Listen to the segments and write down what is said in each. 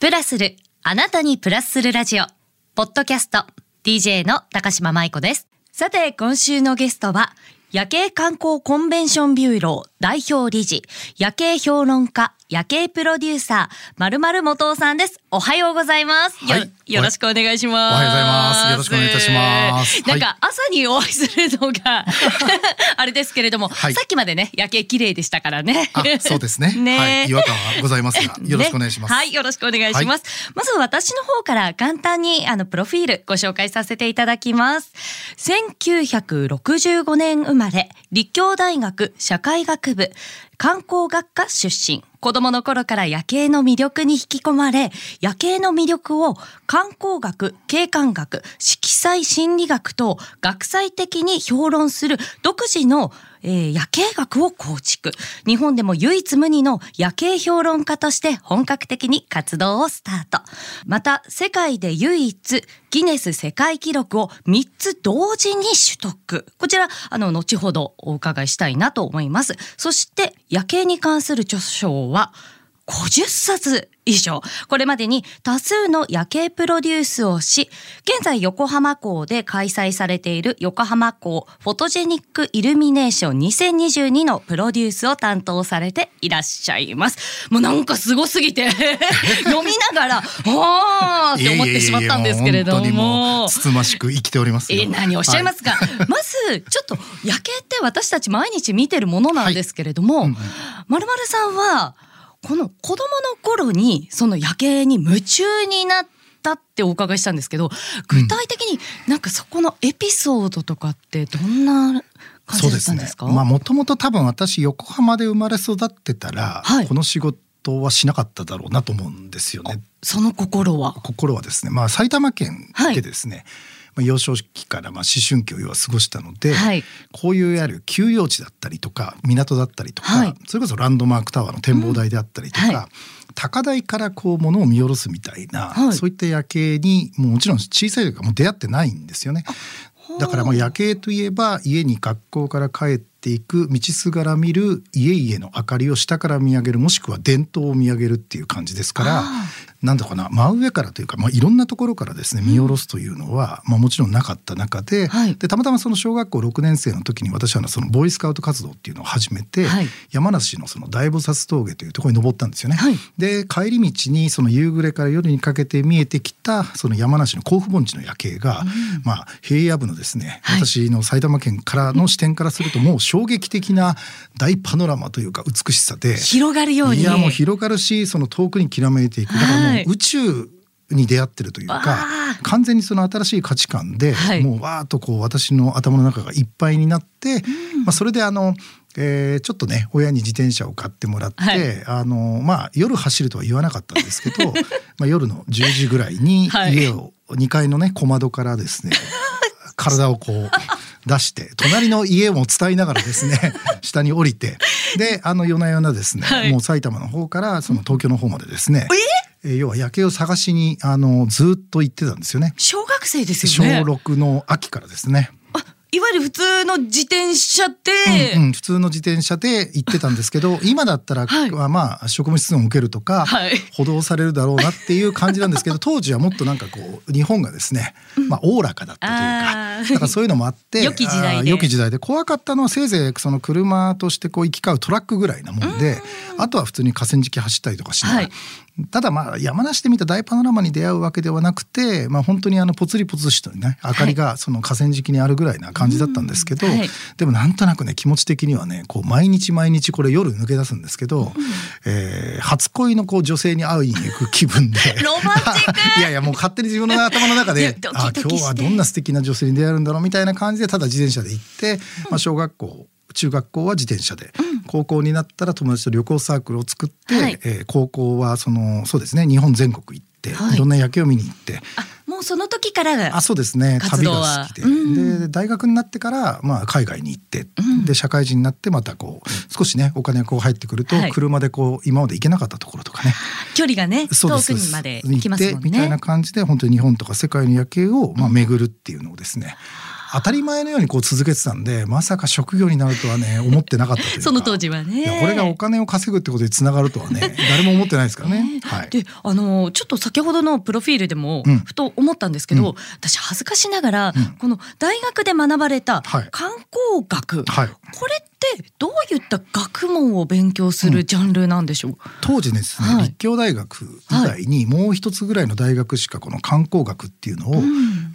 プラスる、あなたにプラスするラジオ。ポッドキャスト、DJ の高島舞子です。さて、今週のゲストは、夜景観光コンベンションビューロー代表理事、夜景評論家、夜景プロデューサー、まるまる元さんです。おはようございます。はい、よろしくお願いします。おはようございます。よろしくお願いいたします。なんか朝にお会いするのが あれですけれども、はい、さっきまでね夜景綺麗でしたからね。そうですね。ね、はい、違和感はございますが、よろしくお願いします。ね、はい、よろしくお願いします。まず私の方から簡単にあのプロフィールご紹介させていただきます。1965年生まれ、立教大学社会学部観光学科出身。子供の頃から夜景の魅力に引き込まれ、夜景の魅力を観光学、景観学、色彩心理学と学際的に評論する独自のえー、夜景学を構築。日本でも唯一無二の夜景評論家として本格的に活動をスタート。また、世界で唯一ギネス世界記録を3つ同時に取得。こちら、あの、後ほどお伺いしたいなと思います。そして、夜景に関する著書は、50冊以上。これまでに多数の夜景プロデュースをし、現在横浜港で開催されている横浜港フォトジェニックイルミネーション2022のプロデュースを担当されていらっしゃいます。もうなんかすごすぎて 読みながら、はあって思ってしまったんですけれども。つつましく生きておりますえ、何をおっしゃいますか？はい、まず、ちょっと夜景って私たち毎日見てるものなんですけれども、まるまるさんは、この子供の頃にその夜景に夢中になったってお伺いしたんですけど具体的になんかそこのエピソードとかってどんな感じだったんですか？まあもともと多分私横浜で生まれ育ってたら、はい、この仕事はしなかっただろうなと思うんですよね。その心は？心はですね、まあ、埼玉県でですね、はいまあ、幼少期からまあ思春期を要は過ごしたので、はい、こういうやる休養地だったりとか港だったりとか、はい、それこそランドマークタワーの展望台であったりとか、うんはい、高台からこう物を見下ろすみたいな、そういった夜景にももちろん小さい時からもう出会ってないんですよね。だからもう夜景といえば家に学校から帰っていく道すがら見る家々の明かりを下から見上げるもしくは伝統を見上げるっていう感じですからなんだかな真上からというか、まあ、いろんなところからですね見下ろすというのは、うん、まあ、もちろんなかった中ではい、でたまたまその小学校6年生の時に私はそのボーイスカウト活動っていうのを始めて、はい、山梨のその大菩薩峠というところに登ったんですよね。はい、で帰り道にその夕暮れから夜にかけて見えてきたその山梨の甲府盆地の夜景が、うん、まあ、平野部のですね、私の埼玉県からの視点からするともう衝撃的な大パノラマというか美しさで。広がるように。いやもう広がるしその遠くにきらめいていく。だからもう宇宙に出会ってるというか完全にその新しい価値観で、はい、もうわーっとこう私の頭の中がいっぱいになって、うん、まあ、それであの、えー、ちょっとね親に自転車を買ってもらって、はい、あのまあ、夜走るとは言わなかったんですけど まあ夜の10時ぐらいに家を、はい、2階のね小窓からですね 体をこう出して隣の家も伝えながらですね 下に降りてであの夜な夜なですね、はい、もう埼玉の方からその東京の方までですね、え？要は夜景を探しにあのずっと行ってたんですよね。小学生ですよね。小6の秋からですね。いわゆる普通の自転車で、うんうん、普通の自転車で行ってたんですけど 今だったら、はい、まあ職務質問を受けるとか、はい、補導されるだろうなっていう感じなんですけど 当時はもっとなんかこう日本がですねまあおおらかだったというかだからそういうのもあって 良き時代で。良き時代で怖かったのはせいぜいその車としてこう行き交うトラックぐらいなもんであとは普通に河川敷走ったりとかしながら、はい。ただまあ山梨で見た大パノラマに出会うわけではなくて、まあ、本当にあのぽつりぽつしとね明かりがその河川敷にあるぐらいな感じだったんですけど、はい、でもなんとなくね気持ち的にはねこう毎日毎日これ夜抜け出すんですけど、うん、えー、初恋のこう女性に会いに行く気分で。ロマンチック。いやいやもう勝手に自分の頭の中であ今日はどんな素敵な女性に出会うんだろうみたいな感じでただ自転車で行って、まあ、小学校中学校は自転車で、うん、高校になったら友達と旅行サークルを作って、はい、えー、高校はそのそうですね日本全国行って、はい、いろんな夜景を見に行って。からあそうですね。旅が好きで。うん、で大学になってから、まあ、海外に行って、うん、で社会人になってまたこう少しねお金がこう入ってくると、はい、車でこう今まで行けなかったところとかね。距離がね遠くにまで行きますもんね。みたいな感じで本当に日本とか世界の夜景を、まあ、巡るっていうのをですね、当たり前のようにこう続けてたんでまさか職業になるとはね思ってなかったというか。その当時はね。これがお金を稼ぐってことにつながるとはね誰も思ってないですからね。はい、であのちょっと先ほどのプロフィールでも、ふと思ったんですけど、うん、私恥ずかしながら、うん、この大学で学ばれた観光学、はい、これってどういった学問を勉強するジャンルなんでしょう、うん、当時ですね、はい、立教大学以外にもう一つぐらいの大学しかこの観光学っていうのを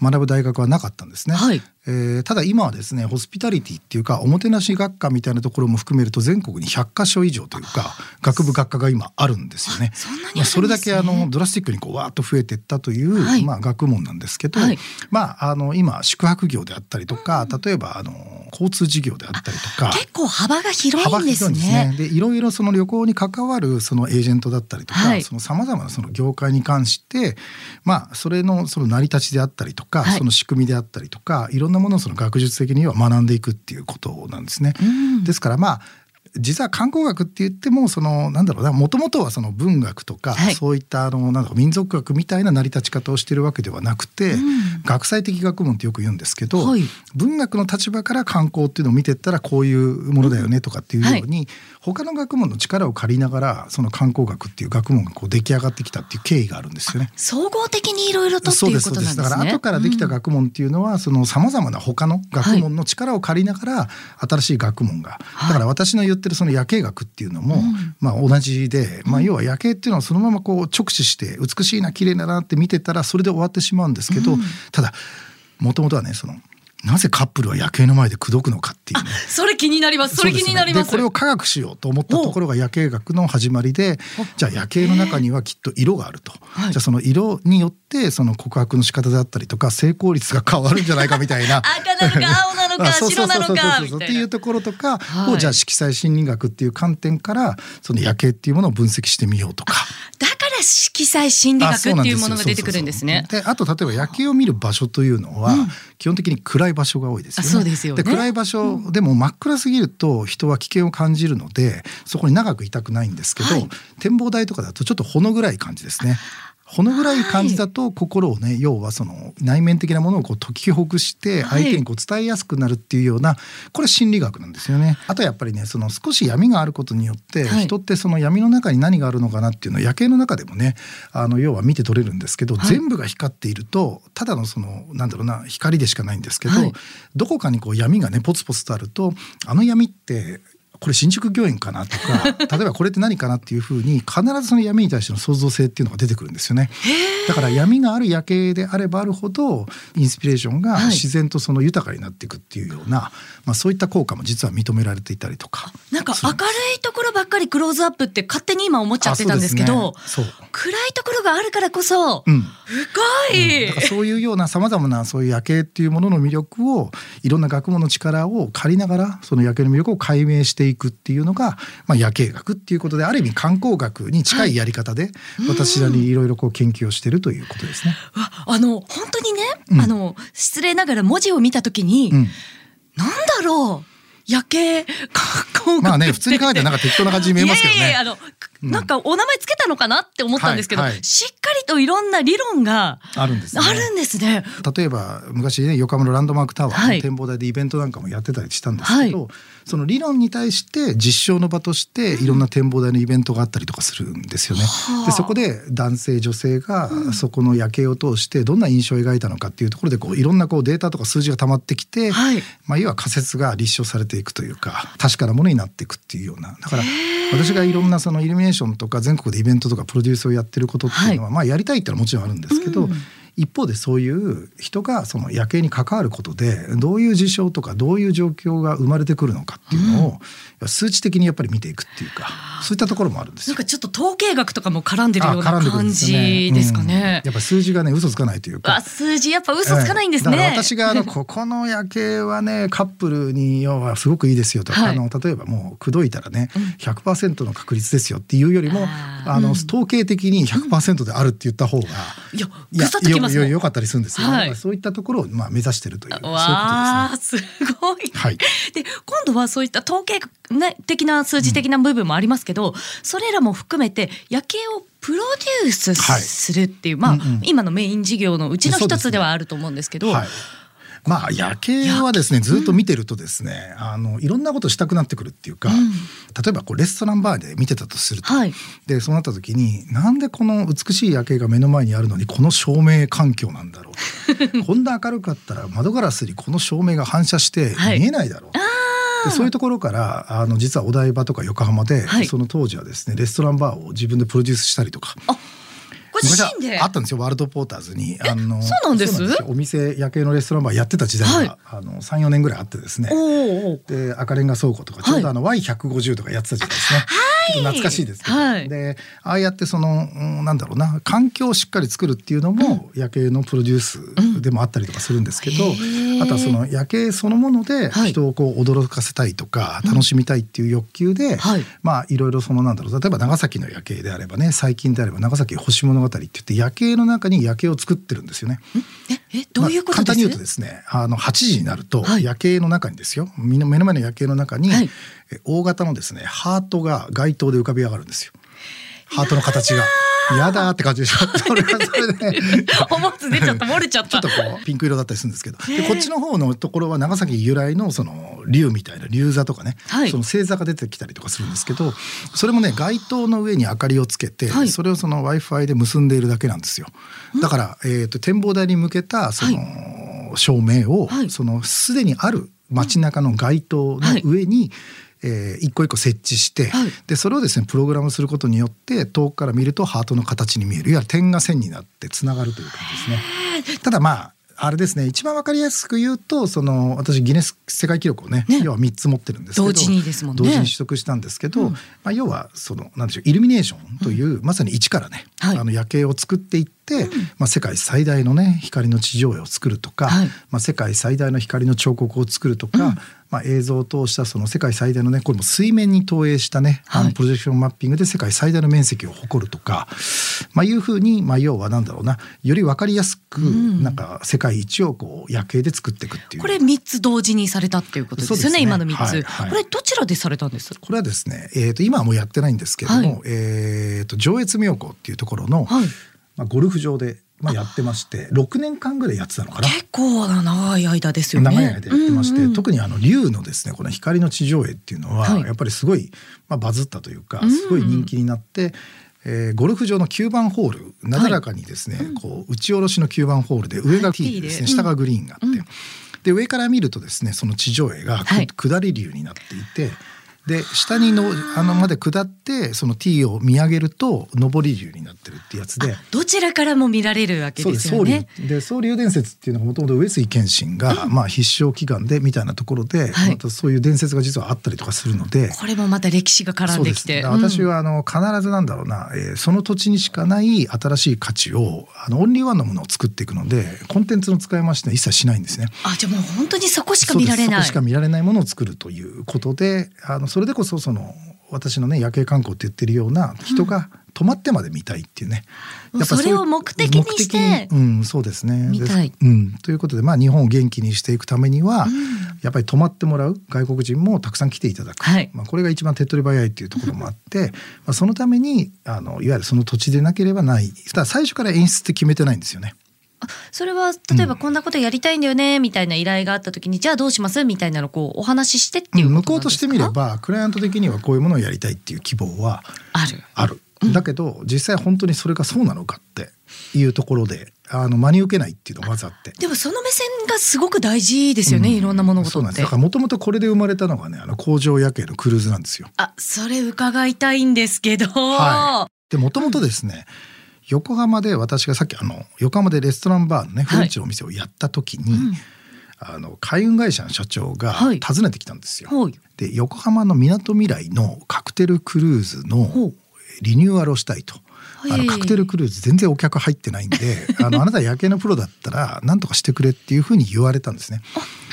学ぶ大学はなかったんですね。はい、えー、ただ今はですねホスピタリティっていうかおもてなし学科みたいなところも含めると全国に100か所以上というか学部学科が今あるんですよね。そまあ、それだけあのドラスティックにこうわーっと増えていったという、はい、まあ、学問なんですけど、はい、まああの今宿泊業であったりとか、例えばあの交通事業であったりとか結構幅が広いんですね。で、ね、いろいろその旅行に関わるそのエージェントだったりとか、はい、そのさまざまなその業界に関してまあそれのその成り立ちであったりとか、はい、その仕組みであったりとかいろんなものをその学術的には学んでいくっていうことなんですね。ですからまあ実は観光学って言ってもそのなんだろうなもともとはその文学とか、はい、そういったあのなんか民族学みたいな成り立ち方をしているわけではなくて、うん、学際的学問ってよく言うんですけど、はい、文学の立場から観光っていうのを見てったらこういうものだよねとかっていうように、はい、他の学問の力を借りながらその観光学っていう学問がこう出来上がってきたっていう経緯があるんですよね。総合的にいろいろとっていうことなんですね。だから後からできた学問っていうのは、うん、そのさまざまな他の学問の力を借りながら新しい学問が、だから私の言ってるその夜景学っていうのも、うん、まあ同じで、まあ要は夜景っていうのはそのままこう直視して美しいな綺麗だなって見てたらそれで終わってしまうんですけど、うん、ただもともとはねそのなぜカップルは夜景の前で口説くのかっていう、ね、それ気になります。それ気になります、ね、これを科学しようと思ったところが夜景学の始まりでじゃあ夜景の中にはきっと色があると、じゃあその色によってその告白の仕方だったりとか成功率が変わるんじゃないかみたいな。赤なのか青なのか 白なのかっていうところとかをじゃあ色彩心理学っていう観点からその夜景っていうものを分析してみようとか。だから色彩心理学っていうものが出てくるんですね。であと例えば夜景を見る場所というのは、基本的に暗い場所が多いですよね。そうですよね暗い場所でも真っ暗すぎると人は危険を感じるのでそこに長くいたくないんですけど、はい、展望台とかだとちょっとほの暗い感じですね。このぐらい感じだと心をね、はい、要はその内面的なものをこう解きほぐして相手にこう伝えやすくなるっていうような、これ心理学なんですよね。あとやっぱりねその少し闇があることによって、人ってその闇の中に何があるのかなっていうのは夜景の中でもねあの要は見て取れるんですけど、はい、全部が光っているとただのそのなんだろうな光でしかないんですけど、どこかにこう闇がねポツポツとあるとあの闇ってこれ新宿御苑かなとか 例えばこれって何かなっていうふうに必ずその闇に対しての創造性っていうのが出てくるんですよね。だから闇がある夜景であればあるほどインスピレーションが自然とその豊かになっていくっていうような、はい、まあ、そういった効果も実は認められていたりとか。なんか明るいところばっかりクローズアップって勝手に今思っちゃってたんですけど、ね、暗いところがあるからこそ、うん、深い、うん、だからそういうようなさまざまなそういう夜景っていうものの魅力をいろんな学問の力を借りながらその夜景の魅力を解明していくっていうのが、まあ、夜景学っていうことである意味観光学に近いやり方で、私らにいろいろこう研究をしているということですね。あの本当にね、うん、あの失礼ながら文字を見た時に、うん、なんだろう？夜景観光まあね普通に考えたらなんか適当な感じに見えますけどね。いやいやあのなんかお名前つけたのかなって思ったんですけど、はいはい、しっかりといろんな理論があるんですね。あるんですね。例えば昔ね横浜のランドマークタワーの展望台でイベントなんかもやってたりしたんですけど、はい、その理論に対して実証の場としていろんな展望台のイベントがあったりとかするんですよね。でそこで男性女性がそこの夜景を通してどんな印象を描いたのかっていうところでこういろんなこうデータとか数字が溜まってきて、はい、まあ要は仮説が立証されていくというか確かなものになっていくっていうような。だから私がいろんなそのイルミネーションとか全国でイベントとかプロデュースをやってることっていうのは、はい、まあやりたいってのはもちろんあるんですけど、うん一方でそういう人がその夜景に関わることでどういう事象とかどういう状況が生まれてくるのかっていうのを、数値的にやっぱり見ていくっていうかそういったところもあるんですなんかちょっと統計学とかも絡んでるような感じですかね。ね。うん、やっぱ数字がね嘘つかないというか。数字やっぱ嘘つかないんですね。えー、私があのここの夜景はねカップルに要はすごくいいですよと。か、はい、あの例えばもう口説いたらね100%の確率ですよっていうよりもあの、統計的に100%であるって言った方が、いやよよよかったりするんですよ、はい、そういったところをまあ目指してるというそういうことですね。すごい。はい。で今度はそういった統計的な数字的な部分もありますけど、うん、それらも含めて夜景をプロデュースするっていう、はい、まあ、うんうん、今のメイン事業のうちの一つではあると思うんですけど。まあ夜景はですねずっと見てるとですね、うん、あのいろんなことしたくなってくるっていうか、うん、例えばこうレストランバーで見てたとすると、はい、でそうなった時になんでこの美しい夜景が目の前にあるのにこの照明環境なんだろう。こんな明るかったら窓ガラスにこの照明が反射して見えないだろう、はいでそういうところからあの実はお台場とか横浜で、はい、その当時はですねレストランバーを自分でプロデュースしたりとか。ご自身で？あったんですよワールドポーターズに。あのそうなんです？お店夜景のレストランバーやってた時代が、はい、あの三四年ぐらいあってですね。で赤レンガ倉庫とかちょうどあの Y150 とかやってた時代ですね、はい、懐かしいですけど、はい、でああやってその、うん、なんだろうな環境をしっかり作るっていうのも、夜景のプロデュースでもあったりとかするんですけど、うん、あとはその夜景そのもので人をこう驚かせたいとか、楽しみたいっていう欲求で、まあいろいろそのなんだろう例えば長崎の夜景であればね最近であれば長崎星物語って言って夜景景の中に夜景を作ってるんですよね。ええどういうこと、まあ、簡単に言うとですねあの8時になると夜景の中にですよ、目の前の夜景の中に、はい、大型のですねハートが街灯で浮かび上がるんですよ。ハートの形が。やだって感じでしょ。それはそれで、思わず出ちゃった。漏れちゃった。ちょっとこうピンク色だったりするんですけど、でこっちの方のところは長崎由来のその竜みたいな竜座とかね、はい、その星座が出てきたりとかするんですけど、それもね街灯の上に明かりをつけて、はい、それをその Wi-Fi で結んでいるだけなんですよ。だからえっ、ー、と展望台に向けたその、照明を、そのすでにある街中の街灯の上に、えー、一個一個設置して、はい、でそれをですねプログラムすることによって遠くから見るとハートの形に見えるいわゆる点が線になってつながるという感じですね。ただまああれですね一番わかりやすく言うとその私ギネス世界記録をね、ね、要は3つ持ってるんですけど同時にですもんね。同時に取得したんですけど、うん、まあ、要はそのなんでしょうイルミネーションという、うん、まさに一からね、はい、あの夜景を作っていって、うん、まあ、世界最大のね光の地上絵を作るとか、はい、まあ、世界最大の光の彫刻を作るとか、まあ、映像を通したその世界最大のねこれも水面に投影したね、はい、あのプロジェクションマッピングで世界最大の面積を誇るとか、まあ、いうふうに、まあ、要はなんだろうなより分かりやすく、なんか世界一をこう夜景で作っていくっていう。これ3つ同時にされたっていうことですよね、ね、今の3つ、はいはい、これどちらでされたんです？これはですね、えー、と今はもうやってないんですけども、はい、えー、と上越妙高っていうところの、まあ、ゴルフ場でまあ、やってまして6年間ぐらいやってたのかな。結構な長い間ですよね。長い間やってまして、うんうん、特にあの竜のですねこの光の地上絵っていうのは、やっぱりすごい、まあ、バズったというかすごい人気になって、うんうんえー、ゴルフ場の9番ホールなだらかにですね、はい、こう打ち下ろしの9番ホールで上がティーですね、はい、下がグリーンがあって、うん、で上から見るとですねその地上絵が、はい、下り竜になっていて。で下にのあのまで下ってその T を見上げると上り竜になってるってやつで。どちらからも見られるわけですよね。で総流伝説っていうのがもともと上杉謙信が、うん、まあ必勝祈願でみたいなところで、はい、またそういう伝説が実はあったりとかするので。これもまた歴史が絡んできて、ね、私はあの必ずなんだろうな、えー、その土地にしかない新しい価値をあのオンリーワンのものを作っていくのでコンテンツの使い回しは一切しないんですね。あじゃあもう本当にそこしか見られない。そこしか見られないものを作るということであのそれでこそその私のね夜景観光って言ってるような人が泊まってまで見たいっていうね、うん、やっぱそれを目的にしてうんそうですね。見たい、うん、ということでまあ日本を元気にしていくためには、うん、やっぱり泊まってもらう外国人もたくさん来ていただく、はい、まあ、これが一番手っ取り早いっていうところもあってまあそのためにあのいわゆるその土地でなければない。ただ最初から演出って決めてないんですよね。それは例えばこんなことやりたいんだよねみたいな依頼があった時に、うん、じゃあどうします？みたいなのこうお話ししてっていう向こうとしてみればクライアント的にはこういうものをやりたいっていう希望はある。ある。だけど実際本当にそれがそうなのかっていうところであの真に受けないっていうのがまずあって。でもその目線がすごく大事ですよね、うん、いろんな物事って。だからもともとこれで生まれたのがねあの工場夜景のクルーズなんですよ。あそれ伺いたいんですけど。はい。でもともとですね、うん横浜で私がさっきあの横浜でレストランバーのねフレンチのお店をやった時に、はいうん、あの海運会社の社長が訪ねてきたんですよ。はい、で横浜のみなとみらいのカクテルクルーズのリニューアルをしたいと。あのカクテルクルーズ全然お客入ってないんで あのあなた夜景のプロだったら何とかしてくれっていうふうに言われたんですね。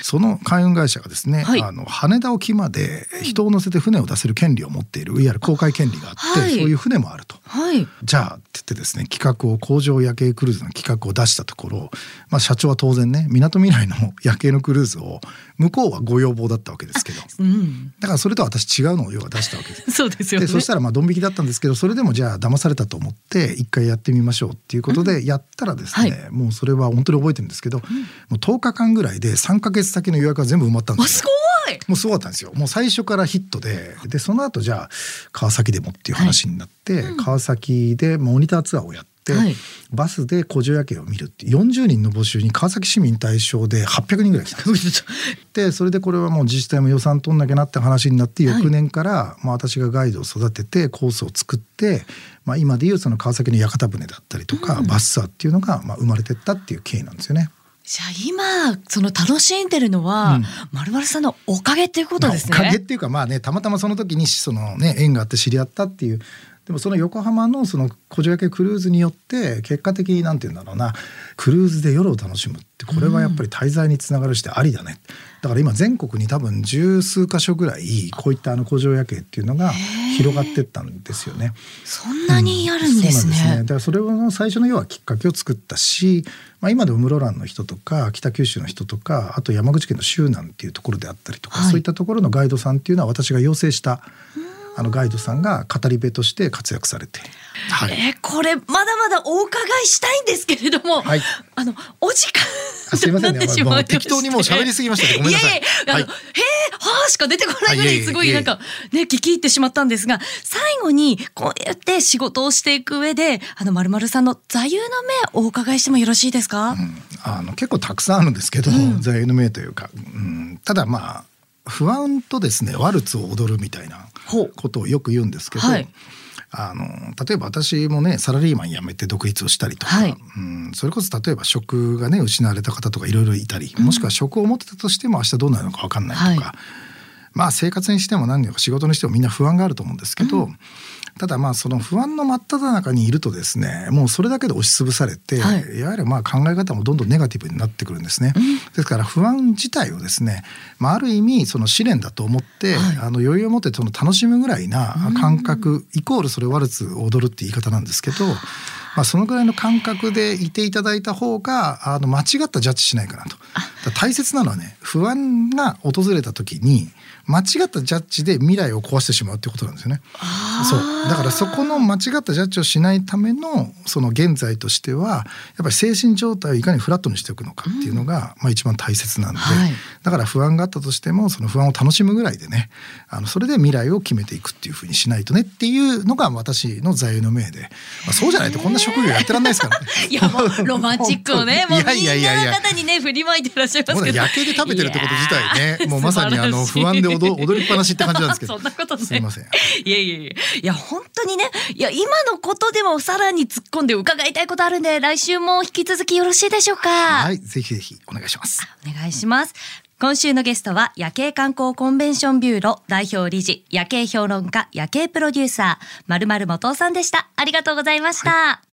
その海運会社がですね、はい、あの羽田沖まで人を乗せて船を出せる権利を持っているいわゆる公開権利があって、はい、そういう船もあると。はい、じゃあって言ってですね企画を工場夜景クルーズの企画を出したところ、まあ、社長は当然ねみなとみらいの夜景のクルーズを向こうはご要望だったわけですけど、うん、だからそれと私違うのを要は出したわけです。そうですよ、ね、でそしたらまあドン引きだったんですけどそれでもじゃあ騙されたと思って一回やってみましょうっていうことでやったらですね、うんはい、もうそれは本当に覚えてるんですけど、うん、もう10日間ぐらいで3か月先の予約が全部埋まったんですよ。すごいもうすごかったんですよ。もう最初からヒットででその後じゃあ川崎でもっていう話になって、はい、川崎でモニターツアーをやって。はい、バスで古城夜景を見るって40人の募集に川崎市民対象で800人ぐらい来たんです でそれでこれはもう自治体も予算取んなきゃなって話になって翌年から、まあ、私がガイドを育ててコースを作って、まあ、今でいうその川崎の屋形船だったりとか、うん、バスツアーっていうのがまあ生まれてったっていう経緯なんですよね。じゃあ今その楽しんでるのは、うん、まるまるさんのおかげっていうことですね。おかげっていうかまあねたまたまその時にそのね縁があって知り合ったっていうでもその横浜のその古城焼クルーズによって結果的になんて言うんだろうなクルーズで夜を楽しむってこれはやっぱり滞在につながるしてありだね、だから今全国に多分十数箇所ぐらいこういったあの古城夜景っていうのが広がってったんですよね。そんなにあるんですね。うん、すねだからそれの最初の要はきっかけを作ったし、まあ、今でも室蘭の人とか北九州の人とかあと山口県の周南っていうところであったりとか、はい、そういったところのガイドさんっていうのは私が要請した。うんあのガイドさんが語り部として活躍されて、はい、えー、これまだまだお伺いしたいんですけれども、はい、あのお時間すみませんね、まあ、適当にもう喋りすぎました、ごめんなさい。いやいやあの、はい、へえ、はあしか出てこないぐらいすごいなんかね聞き入ってしまったんですが、最後にこうやって仕事をしていく上で、あのまるまるさんの座右の銘をお伺いしてもよろしいですか？うん、あの結構たくさんあるんですけど、うん、座右の銘というか、うん、ただまあ不安とですねワルツを踊るみたいなことをよく言うんですけど、はい、あの例えば私もねサラリーマン辞めて独立をしたりとか、はい、うん、それこそ例えば職がね失われた方とかいろいろいたり、もしくは職を持ってたとしても明日どうなるのか分かんないとか、はい、まあ生活にしても何でも仕事にしてもみんな不安があると思うんですけど、うんただまあその不安の真っ只中にいるとですねもうそれだけで押しつぶされて、はい、いわゆるまあ考え方もどんどんネガティブになってくるんですね。うん、ですから不安自体をですね、まあ、ある意味その試練だと思って、はい、あの余裕を持ってその楽しむぐらいな感覚、うん、イコールそれワルツ踊るって言い方なんですけど。まあ、そのぐらいの感覚でいていただいた方があの間違ったジャッジしないかなと。大切なのはね不安が訪れた時に間違ったジャッジで未来を壊してしまうってことなんですよね。そう。だからそこの間違ったジャッジをしないためのその現在としてはやっぱり精神状態をいかにフラットにしておくのかっていうのが、まあ一番大切なんで、はい、だから不安があったとしてもその不安を楽しむぐらいでねあのそれで未来を決めていくっていうふうにしないとねっていうのが私の座右の銘で、まあ、そうじゃないとこんな職業やってらんないですからね。いやもうロマンチックをね もうみんなの方にね振りまいてらっしゃいますけど。夜景で食べてるってこと自体ねもうまさにあの不安で踊踊りっぱなしって感じなんですけど。そんなことね。すいません。いやいやいやいや本当にねいや今のことでもさらに突っ込んで伺いたいことあるんで来週も引き続きよろしいでしょうか。はいぜひぜひお願いします。お願いします。今週のゲストは夜景観光コンベンションビューロ代表理事夜景評論家夜景プロデューサーまるまる元さんでしたありがとうございました、はい